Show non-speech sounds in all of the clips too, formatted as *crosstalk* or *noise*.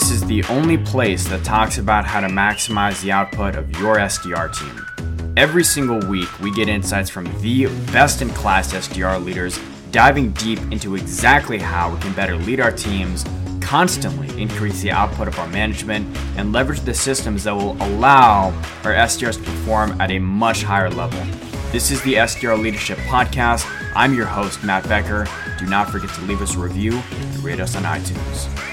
This is the only place that talks about how to maximize the output of your SDR team. Every single week, we get insights from the best in class SDR leaders, diving deep into exactly how we can better lead our teams, constantly increase the output of our management, and leverage the systems that will allow our SDRs to perform at a much higher level. This is the SDR Leadership Podcast. I'm your host, Matt Becher. Do not forget to leave us a review and rate us on iTunes.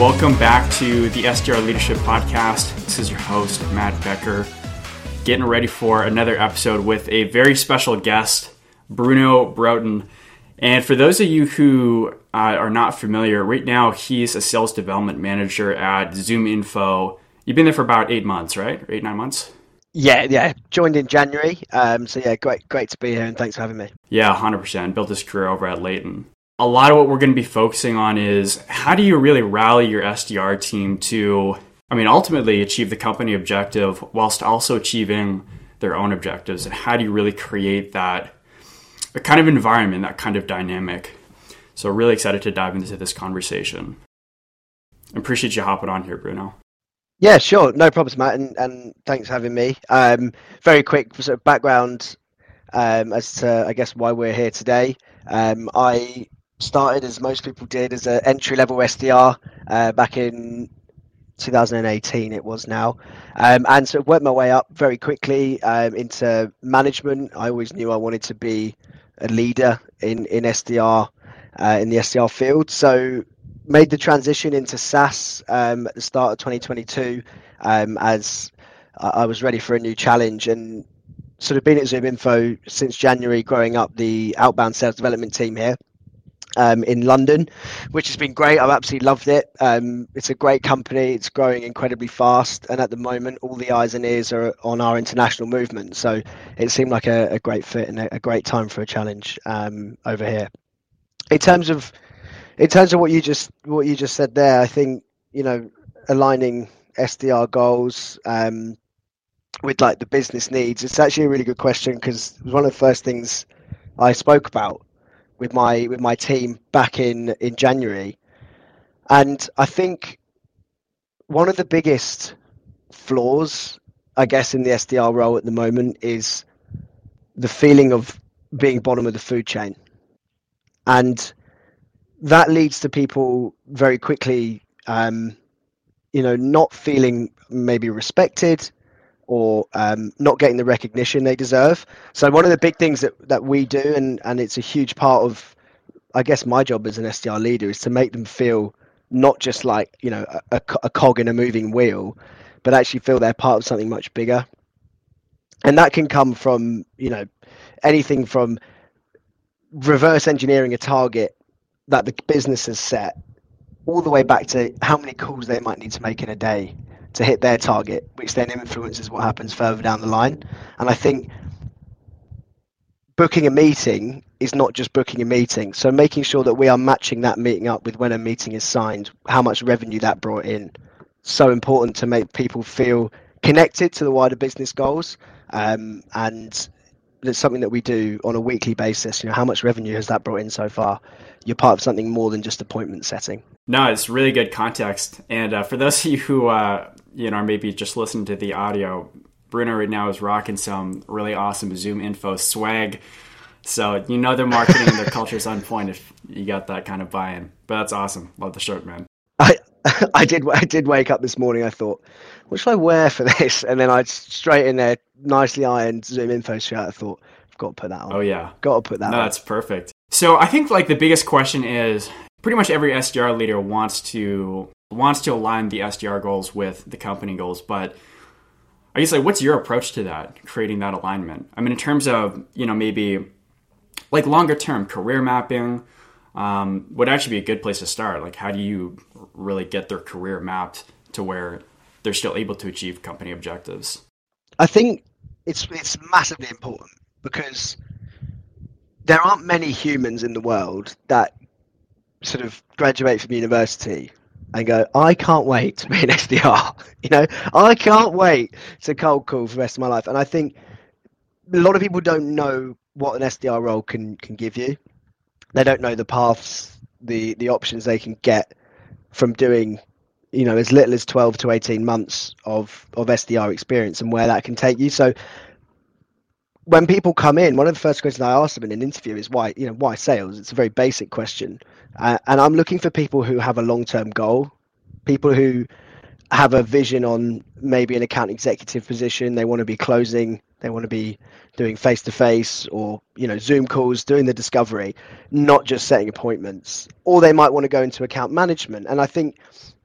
Welcome back to the SDR Leadership Podcast. This is your host, Matt Becher, getting ready for another episode with a very special guest, Bruno Broughton. And for those of you who uh, are not familiar, right now he's a sales development manager at ZoomInfo. You've been there for about eight months, right? Eight, nine months? Yeah, yeah. Joined in January. Um, so yeah, great, great to be here, and thanks for having me. Yeah, hundred percent. Built his career over at Layton a lot of what we're going to be focusing on is how do you really rally your SDR team to, I mean, ultimately achieve the company objective whilst also achieving their own objectives? And how do you really create that a kind of environment, that kind of dynamic? So, really excited to dive into this conversation. Appreciate you hopping on here, Bruno. Yeah, sure. No problems, Matt. And, and thanks for having me. Um, very quick sort of background um, as to, I guess, why we're here today. Um, I started as most people did as an entry level SDR uh, back in 2018 it was now. Um, and of worked my way up very quickly um, into management. I always knew i wanted to be a leader in in sdr uh, in the sdr field. So made the transition into SaaS um, at the start of 2022 um, as I was ready for a new challenge and sort of been at ZoomInfo since January, growing up the outbound sales development team here um, in London, which has been great. I've absolutely loved it. Um, it's a great company. It's growing incredibly fast, and at the moment, all the eyes and ears are on our international movement. So it seemed like a, a great fit and a, a, great time for a challenge um, over here. In terms of, in terms of what you just what you just said there, I think you know aligning SDR goals um, with like the business needs. It's actually a really good question because it was one of the first things I spoke about with my with my team back in in January, and I think one of the biggest flaws, I guess, in the SDR role at the moment is the feeling of being bottom of the food chain, and that leads to people very quickly, um, you know, not feeling maybe respected or um, not getting the recognition they deserve. So one of the big things that, that we do, and, and it's a huge part of, I guess, my job as an SDR leader, is to make them feel not just like you know a, a cog in a moving wheel, but actually feel they're part of something much bigger. And that can come from you know anything from reverse engineering a target that the business has set all the way back to how many calls they might need to make in a day to hit their target, which then influences what happens further down the line. And I think booking a meeting is not just booking a meeting. So making sure that we are matching that meeting up with when a meeting is signed, how much revenue that brought in. So important to make people feel connected to the wider business goals. Um, and it's something that we do on a weekly basis. You know, how much revenue has that brought in so far? You're part of something more than just appointment setting. No, it's really good context. And uh, for those of you who uh, you know maybe just listening to the audio, Bruno right now is rocking some really awesome ZoomInfo swag. So you know their marketing and their *laughs* culture is on point if you got that kind of buy-in. But that's awesome. Love the shirt, man. I *laughs* I did I did wake up this morning. I thought, what should I wear for *laughs* this? And then I straight in there, nicely ironed ZoomInfo shirt. I thought, I've got to put that on. Oh yeah, got to put that. No, on. that's perfect. So I think like the biggest question is pretty much every SDR leader wants to wants to align the SDR goals with the company goals, but I guess like what's your approach to that, creating that alignment? I mean, in terms of you know maybe like longer term career mapping um, would actually be a good place to start. Like, how do you really get their career mapped to where they're still able to achieve company objectives? I think it's it's massively important because there aren't many humans in the world that sort of graduate from university and go, I can't wait to be an SDR. *laughs* you know, I can't wait to cold call for the rest of my life. And I think a lot of people don't know what an SDR role can can give you. They don't know the paths, the the options they can get from doing, you know, as little as twelve to eighteen months of of SDR experience and where that can take you. So when people come in, one of the first questions I ask them in an interview is why, you know, why sales? It's a very basic question, uh, and I'm looking for people who have a long-term goal, people who have a vision on maybe an account executive position. They want to be closing. They want to be doing face-to-face or you know Zoom calls, doing the discovery, not just setting appointments. Or they might want to go into account management. And I think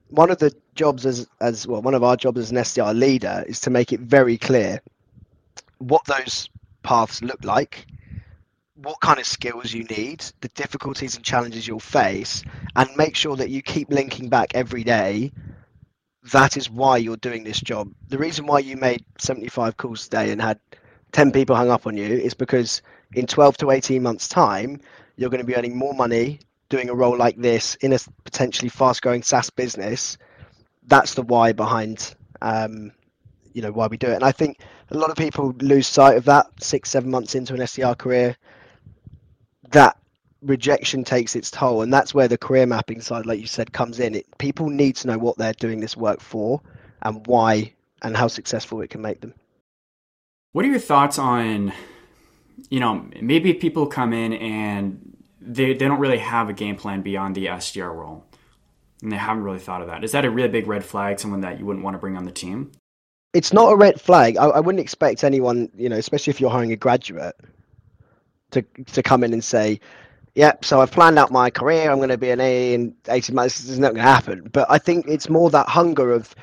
one of the jobs as as well, one of our jobs as an SDR leader is to make it very clear what those paths look like, what kind of skills you need, the difficulties and challenges you'll face, and make sure that you keep linking back every day. That is why you're doing this job. The reason why you made 75 calls today and had 10 people hung up on you is because in 12 to 18 months' time, you're going to be earning more money doing a role like this in a potentially fast growing SaaS business. That's the why behind um, you know why we do it. And I think a lot of people lose sight of that six, seven months into an SDR career. That rejection takes its toll, and that's where the career mapping side, like you said, comes in. It, people need to know what they're doing this work for, and why, and how successful it can make them. What are your thoughts on, you know, maybe people come in and they, they don't really have a game plan beyond the SDR role, and they haven't really thought of that. Is that a really big red flag? Someone that you wouldn't want to bring on the team? It's not a red flag. I, I, wouldn't expect anyone, you know, especially if you're hiring a graduate, to to come in and say, "Yep, so I've planned out my career. I'm going to be an A in 18 months." This is not going to happen. But I think it's more that hunger of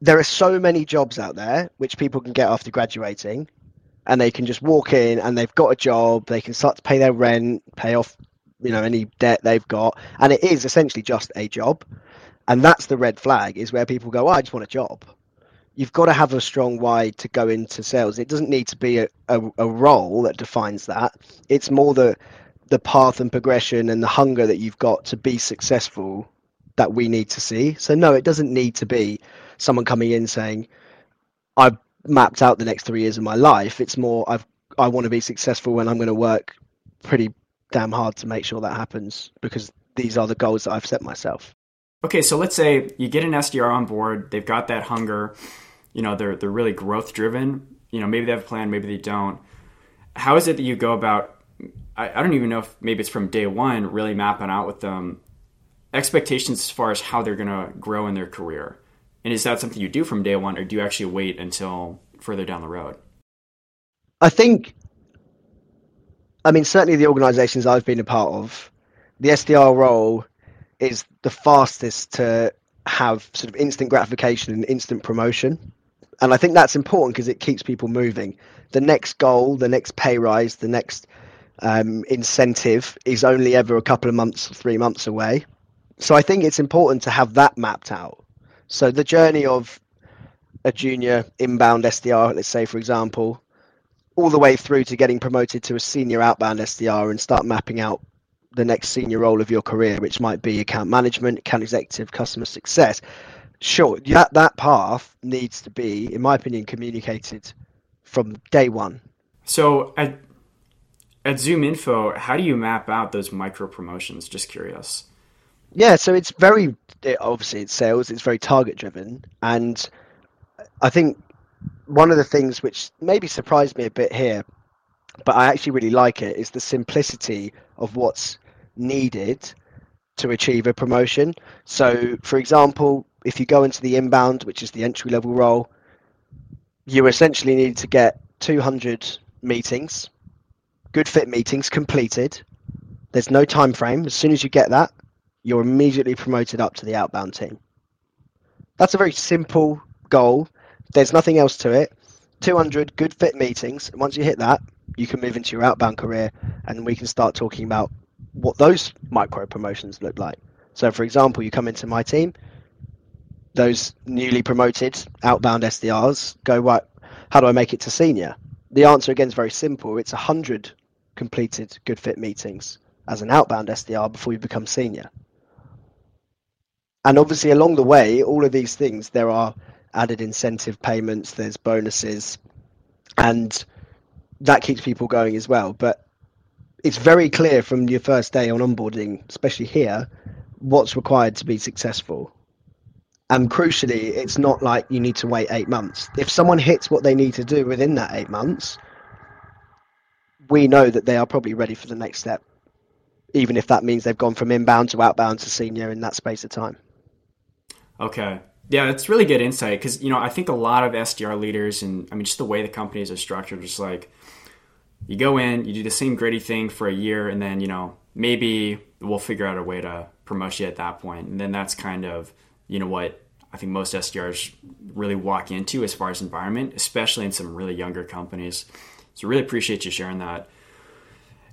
there are so many jobs out there which people can get after graduating, and they can just walk in and they've got a job. They can start to pay their rent, pay off, you know, any debt they've got, and it is essentially just a job. And that's the red flag is where people go, oh, I just want a job you've got to have a strong why to go into sales. It doesn't need to be a, a, a, role that defines that. It's more the the path and progression and the hunger that you've got to be successful that we need to see. So no, it doesn't need to be someone coming in saying, I've mapped out the next three years of my life. It's more I've I want to be successful when I'm going to work pretty damn hard to make sure that happens because these are the goals that I've set myself. Okay, so let's say you get an SDR on board, they've got that hunger, you know they're they're really growth driven. You know maybe they have a plan maybe they don't. How is it that you go about I, I don't even know if maybe it's from day one really mapping out with them expectations as far as how they're going to grow in their career? And is that something you do from day one or do you actually wait until further down the road? I think i mean certainly the organizations i've been a part of the sdr role is the fastest to have sort of instant gratification and instant promotion and I think that's important because it keeps people moving. The next goal, the next pay rise, the next um, incentive is only ever a couple of months, three months away. So I think it's important to have that mapped out. So the journey of a junior inbound SDR, let's say for example, all the way through to getting promoted to a senior outbound SDR and start mapping out the next senior role of your career, which might be account management, account executive, customer success sure that that path needs to be in my opinion communicated from day one. So at at ZoomInfo how do you map out those micro promotions? Just curious. Yeah so it's very it, obviously it's sales it's very target driven and i think one of the things which maybe surprised me a bit here but i actually really like it is the simplicity of what's needed to achieve a promotion. So for example if you go into the inbound, which is the entry level role, you essentially need to get 200 meetings, good fit meetings completed. There's no time frame. As soon as you get that, you're immediately promoted up to the outbound team. That's a very simple goal. There's nothing else to it. 200 good fit meetings. Once you hit that, you can move into your outbound career and we can start talking about what those micro promotions look like. So, for example, you come into my team, those newly promoted outbound SDRs go, right, how do I make it to senior? The answer again is very simple. It's 100 completed good fit meetings as an outbound SDR before you become senior. and obviously along the way, all of these things there are added incentive payments, there's bonuses, and that keeps people going as well. But it's very clear from your first day on onboarding, especially here, what's required to be successful. And crucially, it's not like you need to wait eight months. If someone hits what they need to do within that eight months, we know that they are probably ready for the next step, even if that means they've gone from inbound to outbound to senior in that space of time. Okay. Yeah, it's really good insight because, you know, I think a lot of SDR leaders and I mean, just the way the companies are structured, just like you go in, you do the same gritty thing for a year, and then, you know, maybe we'll figure out a way to promote you at that point. And then that's kind of, you know, what I think most SDRs really walk into as far as environment, especially in some really younger companies. So really appreciate you sharing that.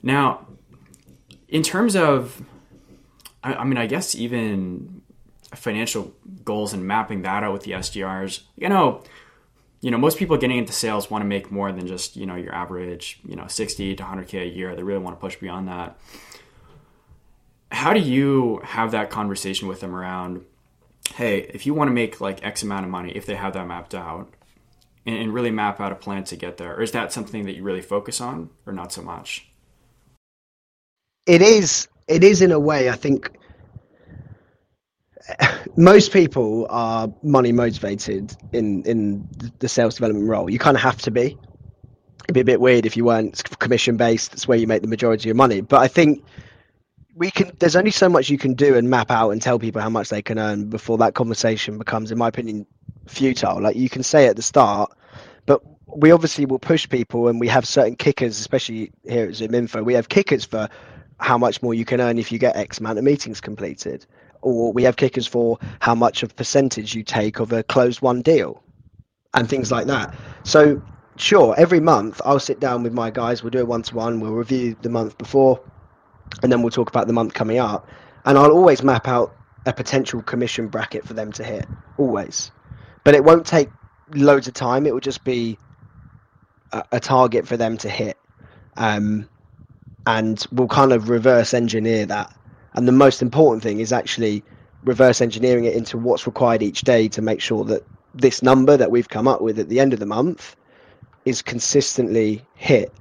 Now, in terms of, I, I mean, I guess even financial goals and mapping that out with the SDRs, you know, you know, most people getting into sales want to make more than just, you know, your average, you know, 60 to 100K a year. They really want to push beyond that. How do you have that conversation with them around, hey, if you want to make like X amount of money, if they have that mapped out, and, and really map out a plan to get there? Or is that something that you really focus on, or not so much? It is. It is in a way. I think most people are money motivated in in the sales development role. You kind of have to be. It'd be a bit weird if you weren't commission based. That's where you make the majority of your money. But I think we can. There's only so much you can do and map out and tell people how much they can earn before that conversation becomes, in my opinion, futile. Like you can say at the start, but we obviously will push people and we have certain kickers, especially here at ZoomInfo. We have kickers for how much more you can earn if you get X amount of meetings completed. Or we have kickers for how much of percentage you take of a closed one deal and things like that. So sure, every month I'll sit down with my guys, we'll do a one to one, we'll review the month before, and then we'll talk about the month coming up. And I'll always map out a potential commission bracket for them to hit. Always but it won't take loads of time. It will just be a, a target for them to hit, um, and we'll kind of reverse engineer that. And the most important thing is actually reverse engineering it into what's required each day to make sure that this number that we've come up with at the end of the month is consistently hit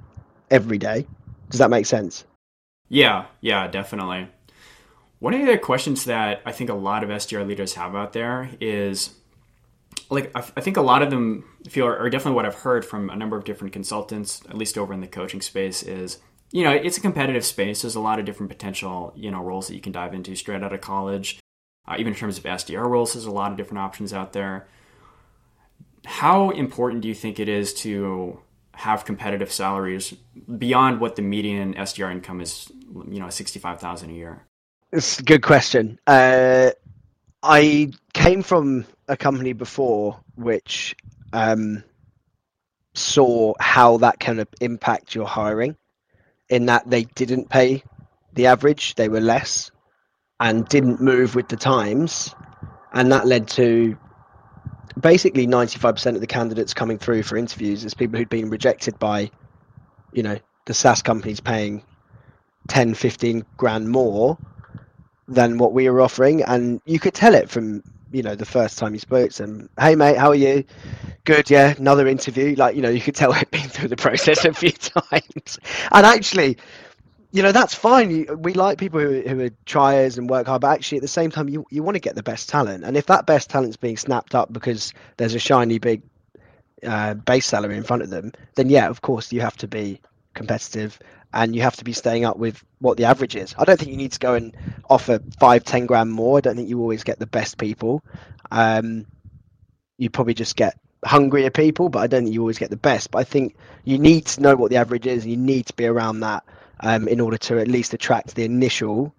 every day. Does that make sense? Yeah, yeah, definitely. One of the questions that I think a lot of SDR leaders have out there is like I, think a lot of them feel, or definitely what I've heard from a number of different consultants, at least over in the coaching space, is you know it's a competitive space. There's a lot of different potential you know roles that you can dive into straight out of college. Uh, even in terms of SDR roles, there's a lot of different options out there. How important do you think it is to have competitive salaries beyond what the median SDR income is? You know, sixty-five thousand a year. It's a good question. Uh, I came from a company before which um, saw how that can of impact your hiring in that they didn't pay the average, they were less and didn't move with the times. And that led to basically 95% of the candidates coming through for interviews is people who'd been rejected by, you know, the SaaS companies paying 10, 15 grand more than what we were offering, and you could tell it from you know the first time you spoke to them. Hey mate, how are you? Good, yeah. Another interview. Like you know, you could tell *laughs* we'd been through the process a few *laughs* times, and actually. You know that's fine. We like people who, who are triers and work hard, but actually at the same time, you, you want to get the best talent. And if that best talent's being snapped up because there's a shiny big uh, base salary in front of them, then yeah, of course you have to be competitive and you have to be staying up with what the average is. I don't think you need to go and offer five, ten grand more. I don't think you always get the best people. Um, you probably just get hungrier people, but I don't think you always get the best. But I think you need to know what the average is, and you need to be around that um, in order to at least attract the initial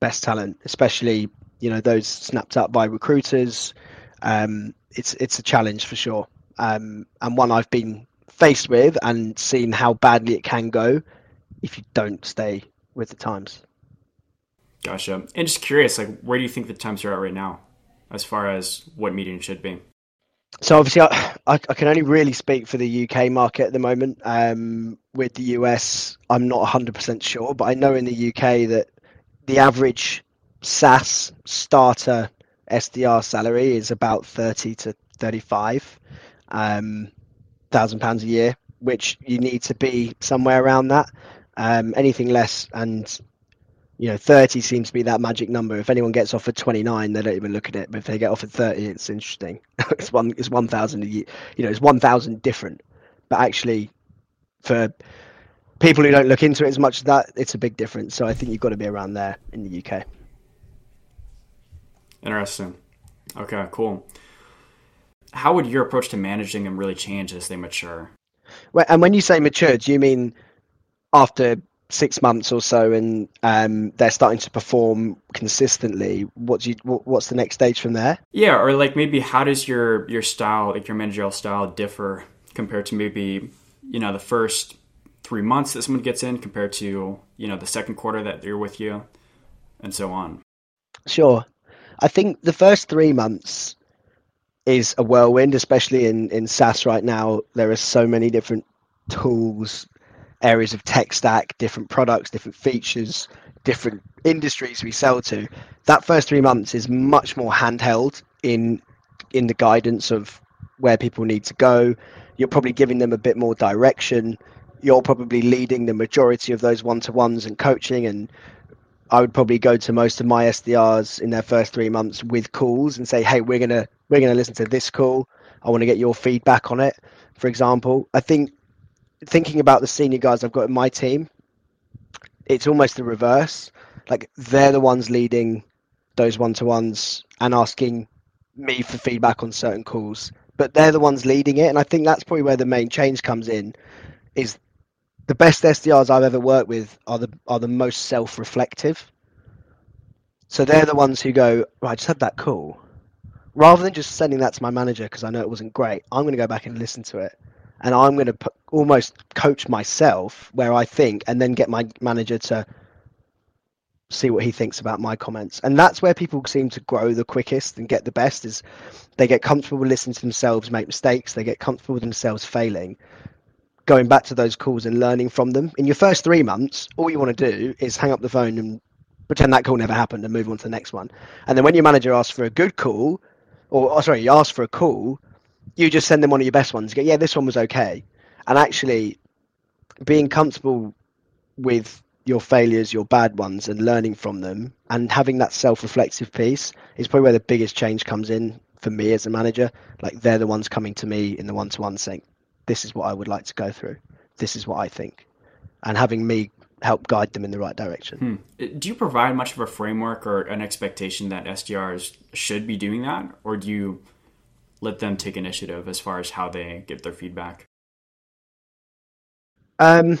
best talent, especially you know those snapped up by recruiters. Um, it's it's a challenge for sure, um, and one I've been faced with and seen how badly it can go if you don't stay with the times. Gotcha. And just curious, like, where do you think the times are at right now, as far as what median should be? So obviously, I, I, can only really speak for the UK market at the moment. Um, with the US, I'm not 100% sure, but I know in the UK that the average SaaS starter SDR salary is about 30 to 35 um, thousand pounds a year, which you need to be somewhere around that. Um, anything less and you know 30 seems to be that magic number. If anyone gets offered 29, they don't even look at it. But if they get offered 30, it's interesting. *laughs* it's one it's 1,000 a year. You know, it's 1,000 different. But actually, for people who don't look into it as much as that, it's a big difference. So I think you've got to be around there in the UK. Interesting. Okay, cool. How would your approach to managing them really change as they mature? Well, and when you say mature, do you mean after six months or so, and um, they're starting to perform consistently? What you? What's the next stage from there? Yeah, or like maybe how does your your style, like your managerial style, differ compared to maybe you know the first three months that someone gets in compared to you know the second quarter that they're with you, and so on. Sure. I think the first three months is a whirlwind, especially in, in SaaS right now. There are so many different tools, areas of tech stack, different products, different features, different industries we sell to. That first three months is much more handheld in in the guidance of where people need to go. You're probably giving them a bit more direction. You're probably leading the majority of those one to ones and coaching and I would probably go to most of my SDRs in their first three months with calls and say, "Hey, we're gonna we're gonna listen to this call. I want to get your feedback on it." For example, I think thinking about the senior guys I've got in my team, it's almost the reverse. Like they're the ones leading those one to ones and asking me for feedback on certain calls, but they're the ones leading it, and I think that's probably where the main change comes in. Is the best SDRs I've ever worked with are the are the most self-reflective. So they're the ones who go, right, I just had that call. Rather than just sending that to my manager because I know it wasn't great, I'm going to go back and listen to it, and I'm going to almost coach myself where I think, and then get my manager to see what he thinks about my comments. And that's where people seem to grow the quickest and get the best is they get comfortable listening to themselves make mistakes, they get comfortable with themselves failing, going back to those calls and learning from them. In your first three months, all you want to do is hang up the phone and pretend that call never happened and move on to the next one. And then when your manager asks for a good call, or oh, sorry, you ask for a call, you just send them one of your best ones. You go, yeah, this one was okay. And actually, being comfortable with your failures, your bad ones, and learning from them, and having that self-reflective piece is probably where the biggest change comes in for me as a manager. Like they're the ones coming to me in the one-to-one saying, this is what I would like to go through. This is what I think. And having me help guide them in the right direction. Hmm. Do you provide much of a framework or an expectation that SDRs should be doing that? Or do you let them take initiative as far as how they give their feedback? Um,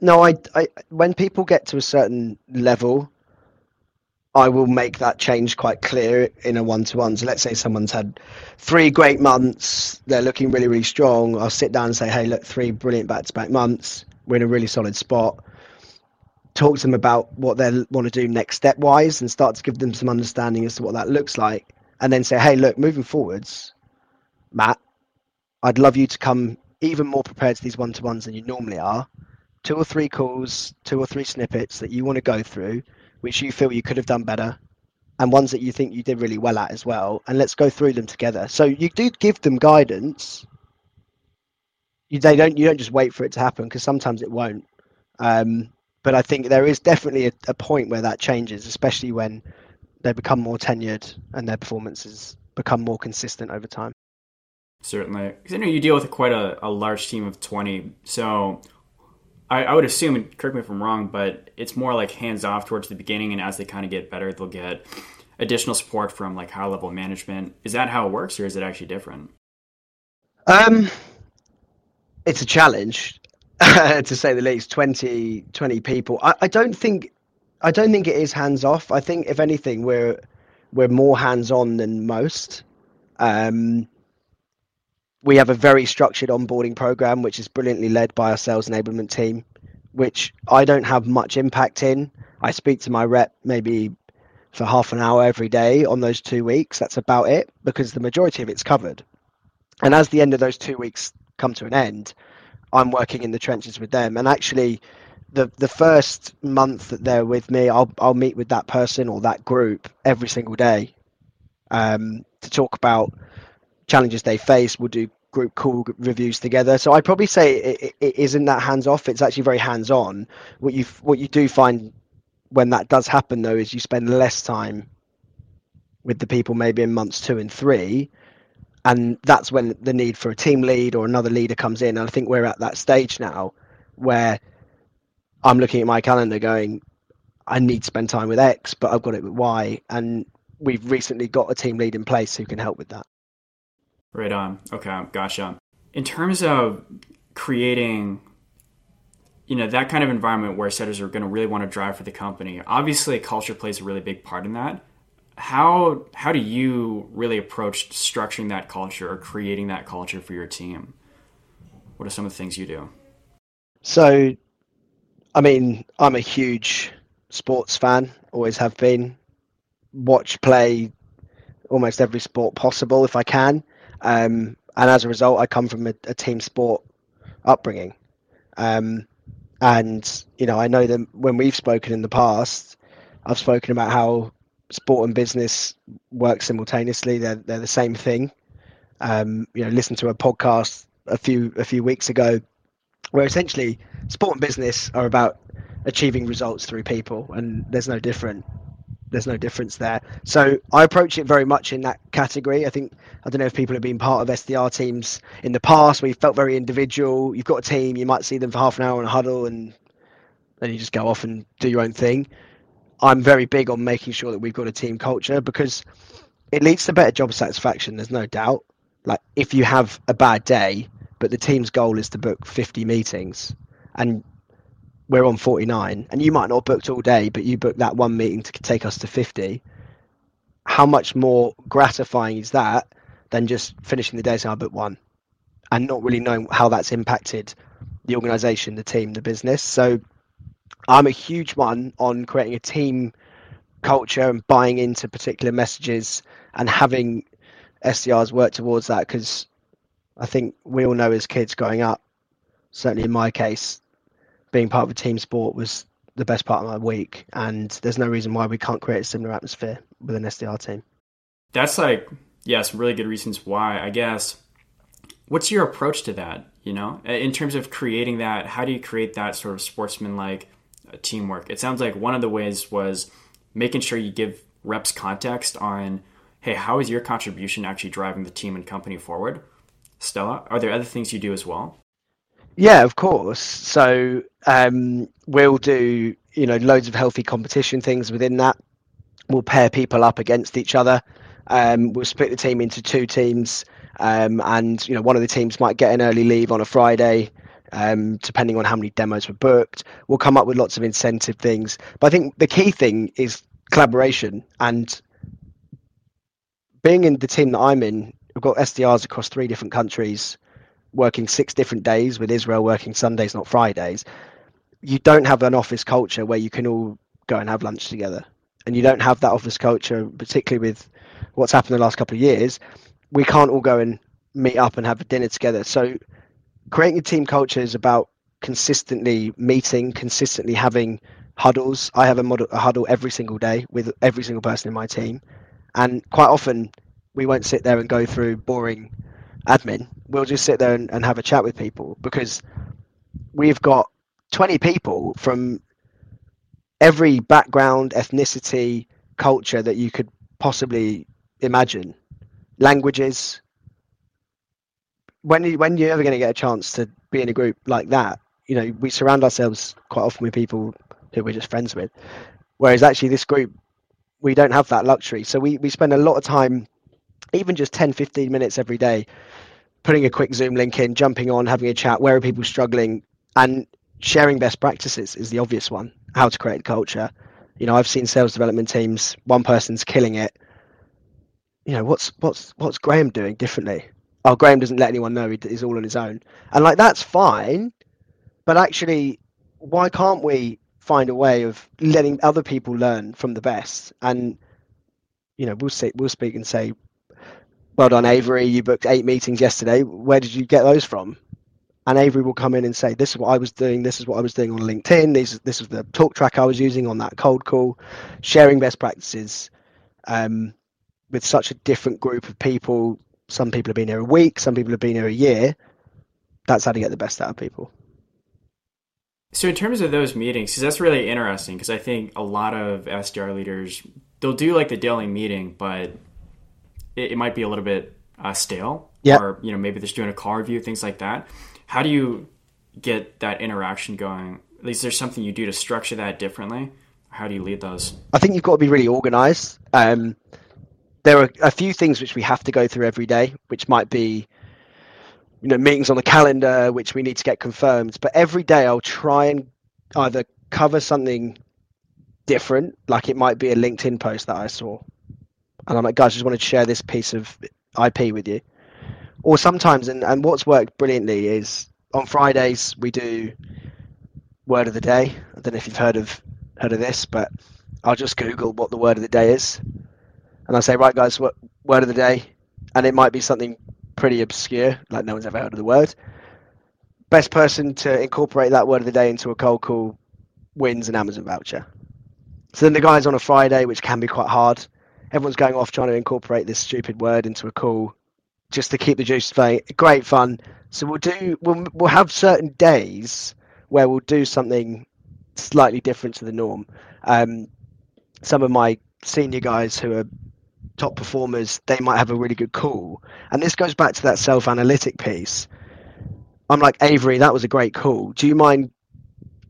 no, I, I, when people get to a certain level, I will make that change quite clear in a one to one. So let's say someone's had three great months, they're looking really, really strong. I'll sit down and say, hey, look, three brilliant back to back months. We're in a really solid spot. Talk to them about what they want to do next step wise and start to give them some understanding as to what that looks like. And then say, hey, look, moving forwards, Matt, I'd love you to come even more prepared to these one to ones than you normally are. Two or three calls, two or three snippets that you want to go through which you feel you could have done better and ones that you think you did really well at as well and let's go through them together. So you do give them guidance. You they don't you don't just wait for it to happen because sometimes it won't. Um, but i think there is definitely a, a, point where that changes especially when they become more tenured and their performances become more consistent over time. Certainly. Because i know you deal with quite a, a large team of 20 so I, I would assume, correct me if I'm wrong, but it's more like hands off towards the beginning, and as they kind of get better, they'll get additional support from like high level management. Is that how it works, or is it actually different? Um, it's a challenge *laughs* to say the least. 20, 20 people. I, I don't think I don't think it is hands off. I think if anything, we're we're more hands on than most. Um, we have a very structured onboarding program, which is brilliantly led by our sales enablement team, which I don't have much impact in. I speak to my rep maybe for half an hour every day on those two weeks. That's about it because the majority of it's covered. And as the end of those two weeks come to an end, I'm working in the trenches with them. And actually, the the first month that they're with me, I'll I'll meet with that person or that group every single day um, to talk about challenges they face. We'll do group call reviews together. So I'd probably say it, it isn't that hands off. It's actually very hands on. What you what you do find when that does happen though is you spend less time with the people maybe in months two and three and that's when the need for a team lead or another leader comes in and i think we're at that stage now where i'm looking at my calendar going i need to spend time with x but i've got it with y and we've recently got a team lead in place who can help with that right on okay gotcha in terms of creating you know that kind of environment where setters are going to really want to drive for the company obviously culture plays a really big part in that how how do you really approach structuring that culture or creating that culture for your team? What are some of the things you do? So, I mean, I'm a huge sports fan, always have been. Watch, play almost every sport possible if I can. Um, and as a result, I come from a, a team sport upbringing. Um, and, you know, I know that when we've spoken in the past, I've spoken about how sport and business work simultaneously. They're they're the same thing. Um, you know, listen to a podcast a few a few weeks ago where essentially sport and business are about achieving results through people, and there's no different. There's no difference there. So I approach it very much in that category. I think I don't know if people have been part of SDR teams in the past you felt very individual. You've got a team, you might see them for half an hour in a huddle, and then you just go off and do your own thing. I'm very big on making sure that we've got a team culture because it leads to better job satisfaction. There's no doubt. Like if you have a bad day, but the team's goal is to book 50 meetings, and we're on 49, and you might not have booked all day, but you booked that one meeting to take us to 50. How much more gratifying is that than just finishing the day saying I booked one, and not really knowing how that's impacted the organisation, the team, the business. So I'm a huge one on creating a team culture and buying into particular messages and having SDRs work towards that because I think we all know as kids growing up, certainly in my case, being part of a team sport was the best part of my week. And there's no reason why we can't create a similar atmosphere with an SDR team. That's like, yeah, some really good reasons why. I guess, what's your approach to that? You know, in terms of creating that, how do you create that sort of sportsman like uh, teamwork. It sounds like one of the ways was making sure you give reps context on, hey, how is your contribution actually driving the team and company forward? Stella, are there other things you do as well? Yeah, of course. So um, we'll do you know loads of healthy competition things within that. We'll pair people up against each other. Um, we'll split the team into two teams, um, and you know one of the teams might get an early leave on a Friday, um, depending on how many demos were booked. We'll come up with lots of incentive things. But I think the key thing is collaboration and being in the team that I'm in. We've got SDRs across three different countries, working six different days, with Israel working Sundays, not Fridays. You don't have an office culture where you can all go and have lunch together. And you don't have that office culture, particularly with what's happened the last couple of years. We can't all go and meet up and have a dinner together. So creating a team culture is about consistently meeting, consistently having huddles. I have a, model, a huddle every single day with every single person in my team, and quite often we won't sit there and go through boring admin. We'll just sit there and, and have a chat with people because we've got 20 people from every background, ethnicity, culture that you could possibly imagine, languages, when you, when you're ever going to get a chance to be in a group like that, you know, we surround ourselves quite often with people who we're just friends with. Whereas actually, this group, we don't have that luxury. So we, we spend a lot of time, even just 10, 15 minutes every day, putting a quick Zoom link in, jumping on, having a chat. Where are people struggling? And sharing best practices is the obvious one. How to create culture. You know, I've seen sales development teams. One person's killing it. You know, what's what's what's Graham doing differently? oh, Graham doesn't let anyone know he's all on his own, and like that's fine, but actually, why can't we find a way of letting other people learn from the best? And you know, we'll say we'll speak and say, well done, Avery. You booked eight meetings yesterday. Where did you get those from? and Avery will come in and say, "This is what I was doing. This is what I was doing on LinkedIn. This this was the talk track I was using on that cold call." Sharing best practices um, with such a different group of people. Some people have been here a week. Some people have been here a year. That's how to get the best out of people. So in terms of those meetings, because that's really interesting, because I think a lot of SDR leaders they'll do like the daily meeting, but it, it might be a little bit uh, stale. Yeah. Or you know maybe they're doing a car review, things like that. How do you get that interaction going? At least there's something you do to structure that differently. How do you lead those? I think you've got to be really organized. Um, there are a few things which we have to go through every day, which might be, you know, meetings on the calendar, which we need to get confirmed. But every day I'll try and either cover something different, like it might be a LinkedIn post that I saw. And I'm like, guys, I just wanted to share this piece of IP with you. Or sometimes, and, and what's worked brilliantly is on Fridays we do word of the day. I don't know if you've heard of heard of this, but I'll just Google what the word of the day is, and I say, right, guys, what word of the day, and it might be something pretty obscure, like no one's ever heard of the word. Best person to incorporate that word of the day into a cold call wins an Amazon voucher. So then the guys on a Friday, which can be quite hard, everyone's going off trying to incorporate this stupid word into a call just to keep the juice flowing. Great fun. So we'll do we'll we'll have certain days where we'll do something slightly different to the norm. Um, some of my senior guys who are top performers, they might have a really good call, and this goes back to that self-analytic piece. I'm like Avery, that was a great call. Do you mind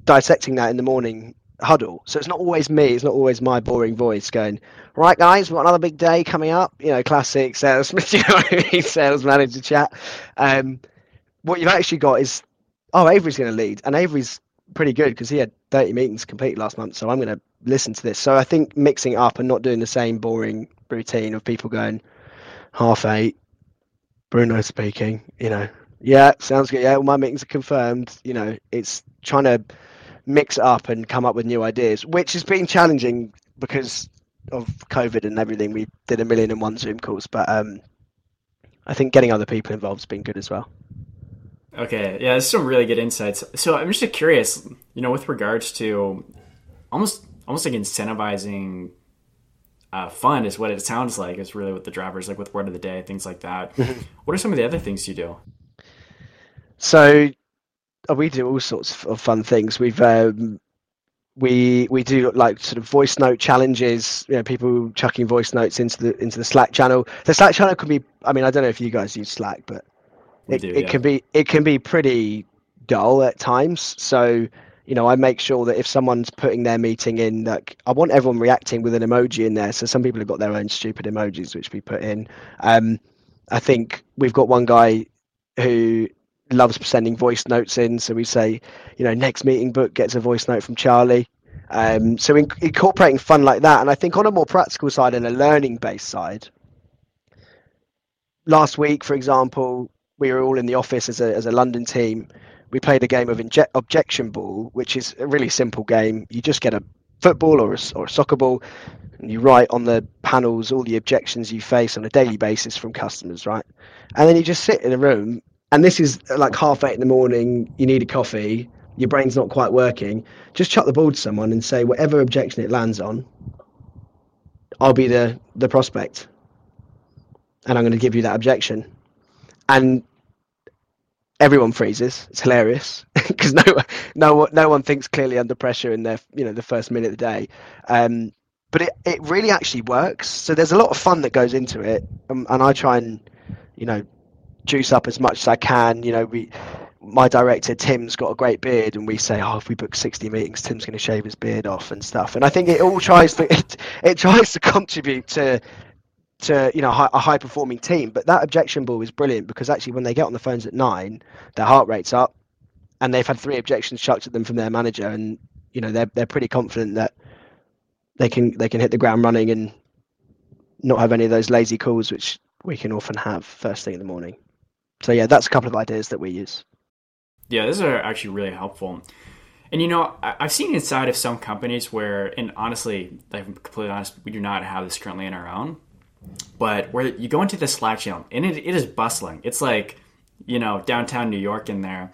dissecting that in the morning huddle? So it's not always me. It's not always my boring voice going, right, guys, we've got another big day coming up. You know, classic sales, *laughs* you know, sales manager chat. Um, what you've actually got is, oh, Avery's going to lead, and Avery's pretty good because he had 30 meetings complete last month. So I'm going to listen to this. So I think mixing up and not doing the same boring routine of people going half eight, Bruno speaking, you know, yeah, sounds good. Yeah, all my meetings are confirmed. You know, it's trying to mix it up and come up with new ideas, which has been challenging because of COVID and everything. We did a million and one Zoom calls, but um, I think getting other people involved has been good as well. Okay, yeah, there's some really good insights. So I'm just curious, you know, with regards to almost almost like incentivizing uh, fun is what it sounds like. Is really what the drivers like with word of the day, things like that. Mm-hmm. what are some of the other things you do? So uh, we do all sorts of fun things. We've um, we we do like sort of voice note challenges. You know, people chucking voice notes into the into the Slack channel. The Slack channel can be. I mean, I don't know if you guys use Slack, but it, do, it yeah. can be it can be pretty dull at times. So you know, I make sure that if someone's putting their meeting in, that I want everyone reacting with an emoji in there. So some people have got their own stupid emojis which we put in. Um, I think we've got one guy who loves sending voice notes in. So we say, you know, next meeting book gets a voice note from Charlie. Um, so in, incorporating fun like that, and I think on a more practical side and a learning based side. Last week, for example, we were all in the office as a as a London team. We played a game of inje- objection ball, which is a really simple game. You just get a football or a, or a soccer ball, and you write on the panels all the objections you face on a daily basis from customers, right? And then you just sit in a room, and this is like half eight in the morning. You need a coffee. Your brain's not quite working. Just chuck the ball to someone and say whatever objection it lands on. I'll be the the prospect, and I'm going to give you that objection and everyone freezes. It's hilarious *laughs* because no, no, no one thinks clearly under pressure in their, you know, the first minute of the day. Um, but it, it really actually works. So there's a lot of fun that goes into it, um, and I try and, you know, juice up as much as I can. You know, we, my director Tim's got a great beard, and we say, oh, if we book 60 meetings, Tim's going to shave his beard off and stuff. And I think it all tries to *laughs* it, it tries to contribute to to you know a high performing team. But that objection ball is brilliant because actually when they get on the phones at nine, their heart rate's up, and they've had three objections chucked at them from their manager, and you know they're they're pretty confident that they can they can hit the ground running and not have any of those lazy calls which we can often have first thing in the morning. So yeah, that's a couple of ideas that we use. Yeah, those are actually really helpful. And you know, I've seen inside of some companies where, and honestly, I'm completely honest, we do not have this currently in our own but where you go into the Slack channel and it, it is bustling. It's like you know, downtown New York in there.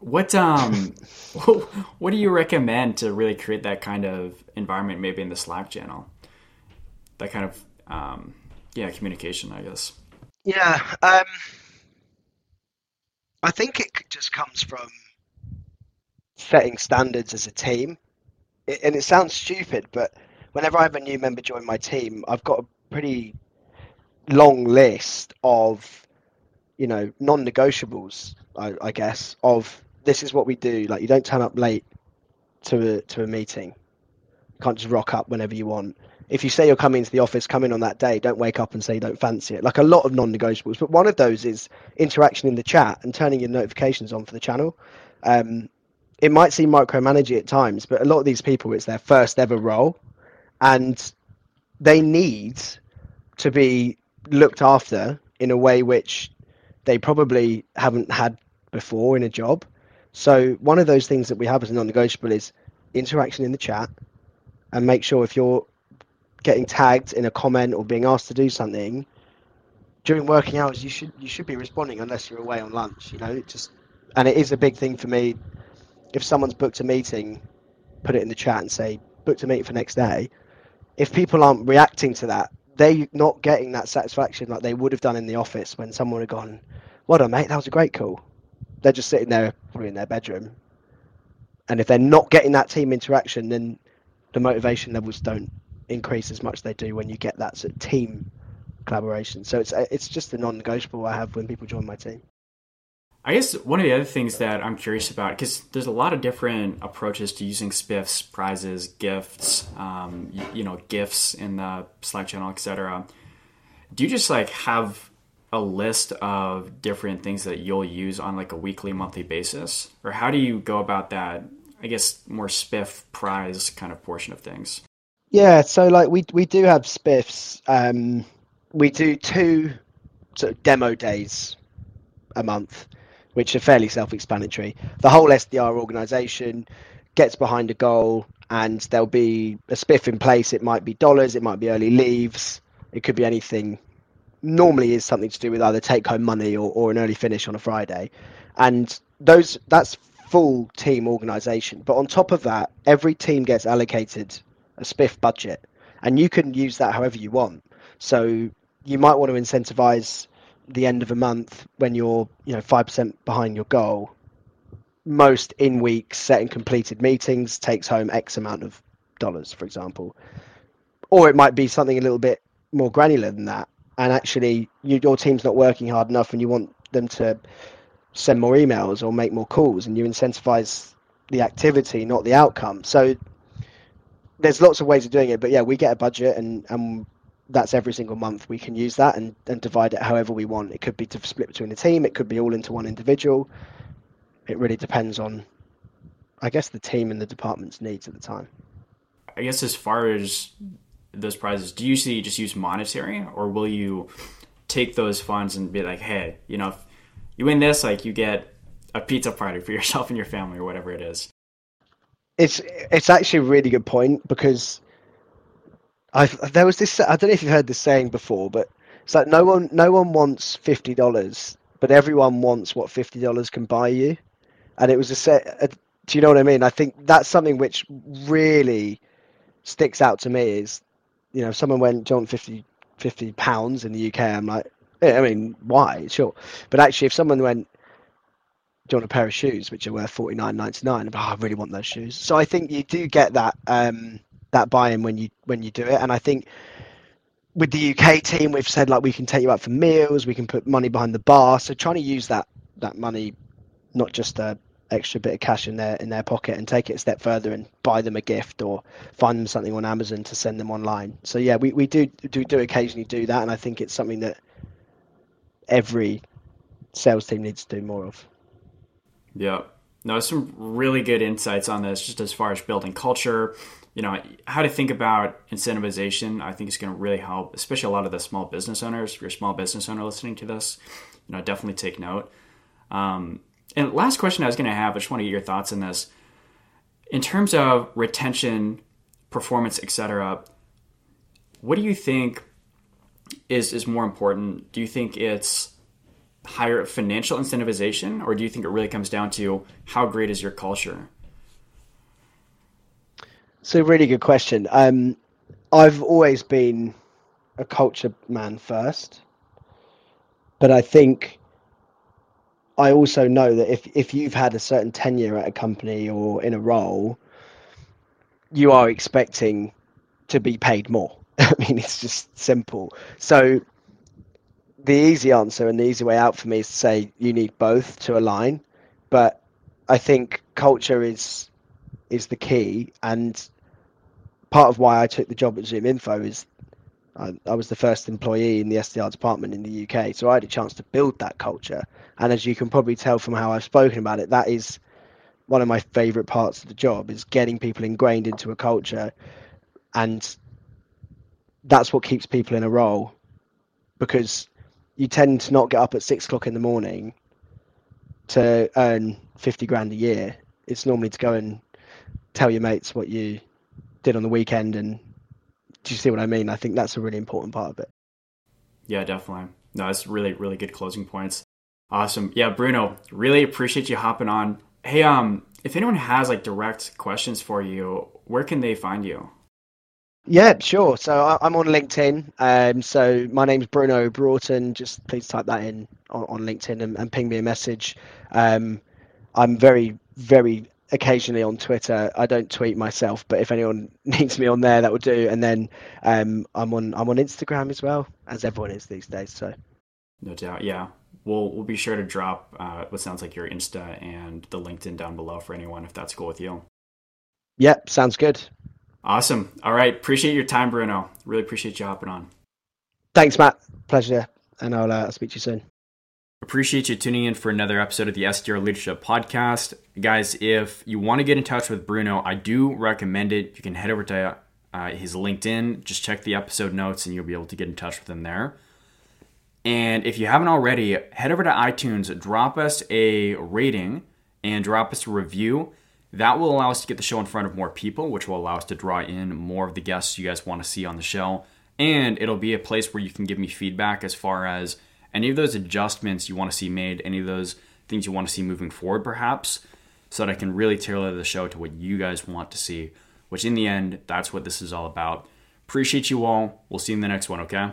What um, *laughs* *laughs* what do you recommend to really create that kind of environment, maybe in the Slack channel? That kind of um, yeah, communication, I guess. Yeah, um, I think it just comes from setting standards as a team. It, and it sounds stupid, but whenever I have a new member join my team, I've got a pretty long list of you know non-negotiables I, I, guess of this is what we do. Like you don't turn up late to a to a meeting. You can't just rock up whenever you want if you say you're coming to the office come in on that day don't wake up and say you don't fancy it like a lot of non-negotiables but one of those is interaction in the chat and turning your notifications on for the channel um, it might seem micromanaging at times but a lot of these people it's their first ever role and they need to be looked after in a way which they probably haven't had before in a job. So one of those things that we have as a non-negotiable is interaction in the chat, and make sure if you're getting tagged in a comment or being asked to do something during working hours, you should you should be responding unless you're away on lunch. You know, it just and it is a big thing for me. If someone's booked a meeting, put it in the chat and say booked a meeting for next day. If people aren't reacting to that, they're not getting that satisfaction like they would have done in the office when someone had gone, "Well done, mate. That was a great call." They're just sitting there, probably in their bedroom, and if they're not getting that team interaction, then the motivation levels don't increase as much as they do when you get that sort of team collaboration. So it's it's just a non-negotiable I have when people join my team. I guess one of the other things that I'm curious about, because there's a lot of different approaches to using spiffs, prizes, gifts, um, you, you, know, gifts in the Slack channel, etc. Do you just like have a list of different things that you'll use on like a weekly, monthly basis, or how do you go about that? I guess more spiff prize kind of portion of things. Yeah, so like we we do have spiffs. Um, we do two sort of demo days a month which are fairly self-explanatory. The whole SDR organization gets behind a goal, and there'll be a spiff in place. It might be dollars, it might be early leaves, it could be anything. Normally, is something to do with either take-home money or, or an early finish on a Friday, and those that's full team organization. But on top of that, every team gets allocated a spiff budget, and you can use that however you want. So you might want to incentivize the end of a month when you're you know five percent behind your goal, most in week set and completed meetings takes home X amount of dollars, for example, or it might be something a little bit more granular than that. And actually, you, your team's not working hard enough, and you want them to send more emails or make more calls, and you incentivize the activity, not the outcome. So there's lots of ways of doing it, but yeah, we get a budget and and that's every single month. We can use that and, and divide it however we want. It could be to split between the team. It could be all into one individual. It really depends on, I guess, the team and the department's needs at the time. I guess as far as those prizes, do you usually just use monetary, or will you take those funds and be like, hey, you know, if you win this, like you get a pizza party for yourself and your family, or whatever it is. It's it's actually a really good point because I there was this. I don't know if you've heard this saying before, but it's like no one no one wants fifty dollars, but everyone wants what fifty dollars can buy you. And it was a set. A, do you know what I mean? I think that's something which really sticks out to me. Is you know, if someone went John 50, 50 pounds in the UK, I'm like, I mean, why? Sure, but actually, if someone went do you want a pair of shoes which are worth forty nine ninety nine? Oh, I really want those shoes. So I think you do get that um, that buy-in when you when you do it. And I think with the UK team, we've said like we can take you out for meals, we can put money behind the bar. So trying to use that that money, not just a extra bit of cash in their in their pocket, and take it a step further and buy them a gift or find them something on Amazon to send them online. So yeah, we, we do do do occasionally do that, and I think it's something that every sales team needs to do more of. Yeah. No, some really good insights on this, just as far as building culture, you know how to think about incentivization i think is going to really help especially a lot of the small business owners if you're a small business owner listening to this you know definitely take note. Um, and last question i was going to have i just want to get your thoughts on this. In terms of retention performance etc what do you think is is more important? Do you think it's higher financial incentivization, or do you think it really comes down to how great is your culture? So, really good question. Um, I've always been a culture man first, but I think I also know that if if you've had a certain tenure at a company or in a role, you are expecting to be paid more. *laughs* I mean, it's just simple. So the easy answer and the easy way out for me is to say you need both to align. But I think culture is is the key, and part of why I took the job at ZoomInfo is I, I, was the first employee in the SDR department in the UK, so I had a chance to build that culture. And as you can probably tell from how I've spoken about it, that is one of my favorite parts of the job is getting people ingrained into a culture, and that's what keeps people in a role because you tend to not get up at six o'clock in the morning to earn 50 grand a year. It's normally to go and tell your mates what you did on the weekend. And do you see what I mean? I think that's a really important part of it. Yeah, definitely. No, it's really, really good closing points. Awesome. Yeah, Bruno, really appreciate you hopping on. Hey, um, if anyone has like direct questions for you, where can they find you? Yeah, sure. So I'm on LinkedIn. Um, so my name's Bruno Broughton. Just please type that in on, on LinkedIn and, and, ping me a message. Um, I'm very, very occasionally on Twitter. I don't tweet myself, but if anyone *laughs* needs me on there, that would do. And then um, I'm on I'm on Instagram as well, as everyone is these days. So no doubt, yeah. We'll we'll be sure to drop uh, what sounds like your Insta and the LinkedIn down below for anyone if that's cool with you. Yep, sounds good. Awesome. All right. Appreciate your time, Bruno. Really appreciate you hopping on. Thanks, Matt. Pleasure. And I'll, uh, speak to you soon. Appreciate you tuning in for another episode of the SDR Leadership Podcast. Guys, if you want to get in touch with Bruno, I do recommend it. You can head over to uh, his LinkedIn, just check the episode notes, and you'll be able to get in touch with him there. And if you haven't already, head over to iTunes, drop us a rating, and drop us a review. That will allow us to get the show in front of more people, which will allow us to draw in more of the guests you guys want to see on the show. And it'll be a place where you can give me feedback as far as any of those adjustments you want to see made, any of those things you want to see moving forward, perhaps, so that I can really tailor the show to what you guys want to see, which in the end, that's what this is all about. Appreciate you all. We'll see you in the next one, okay?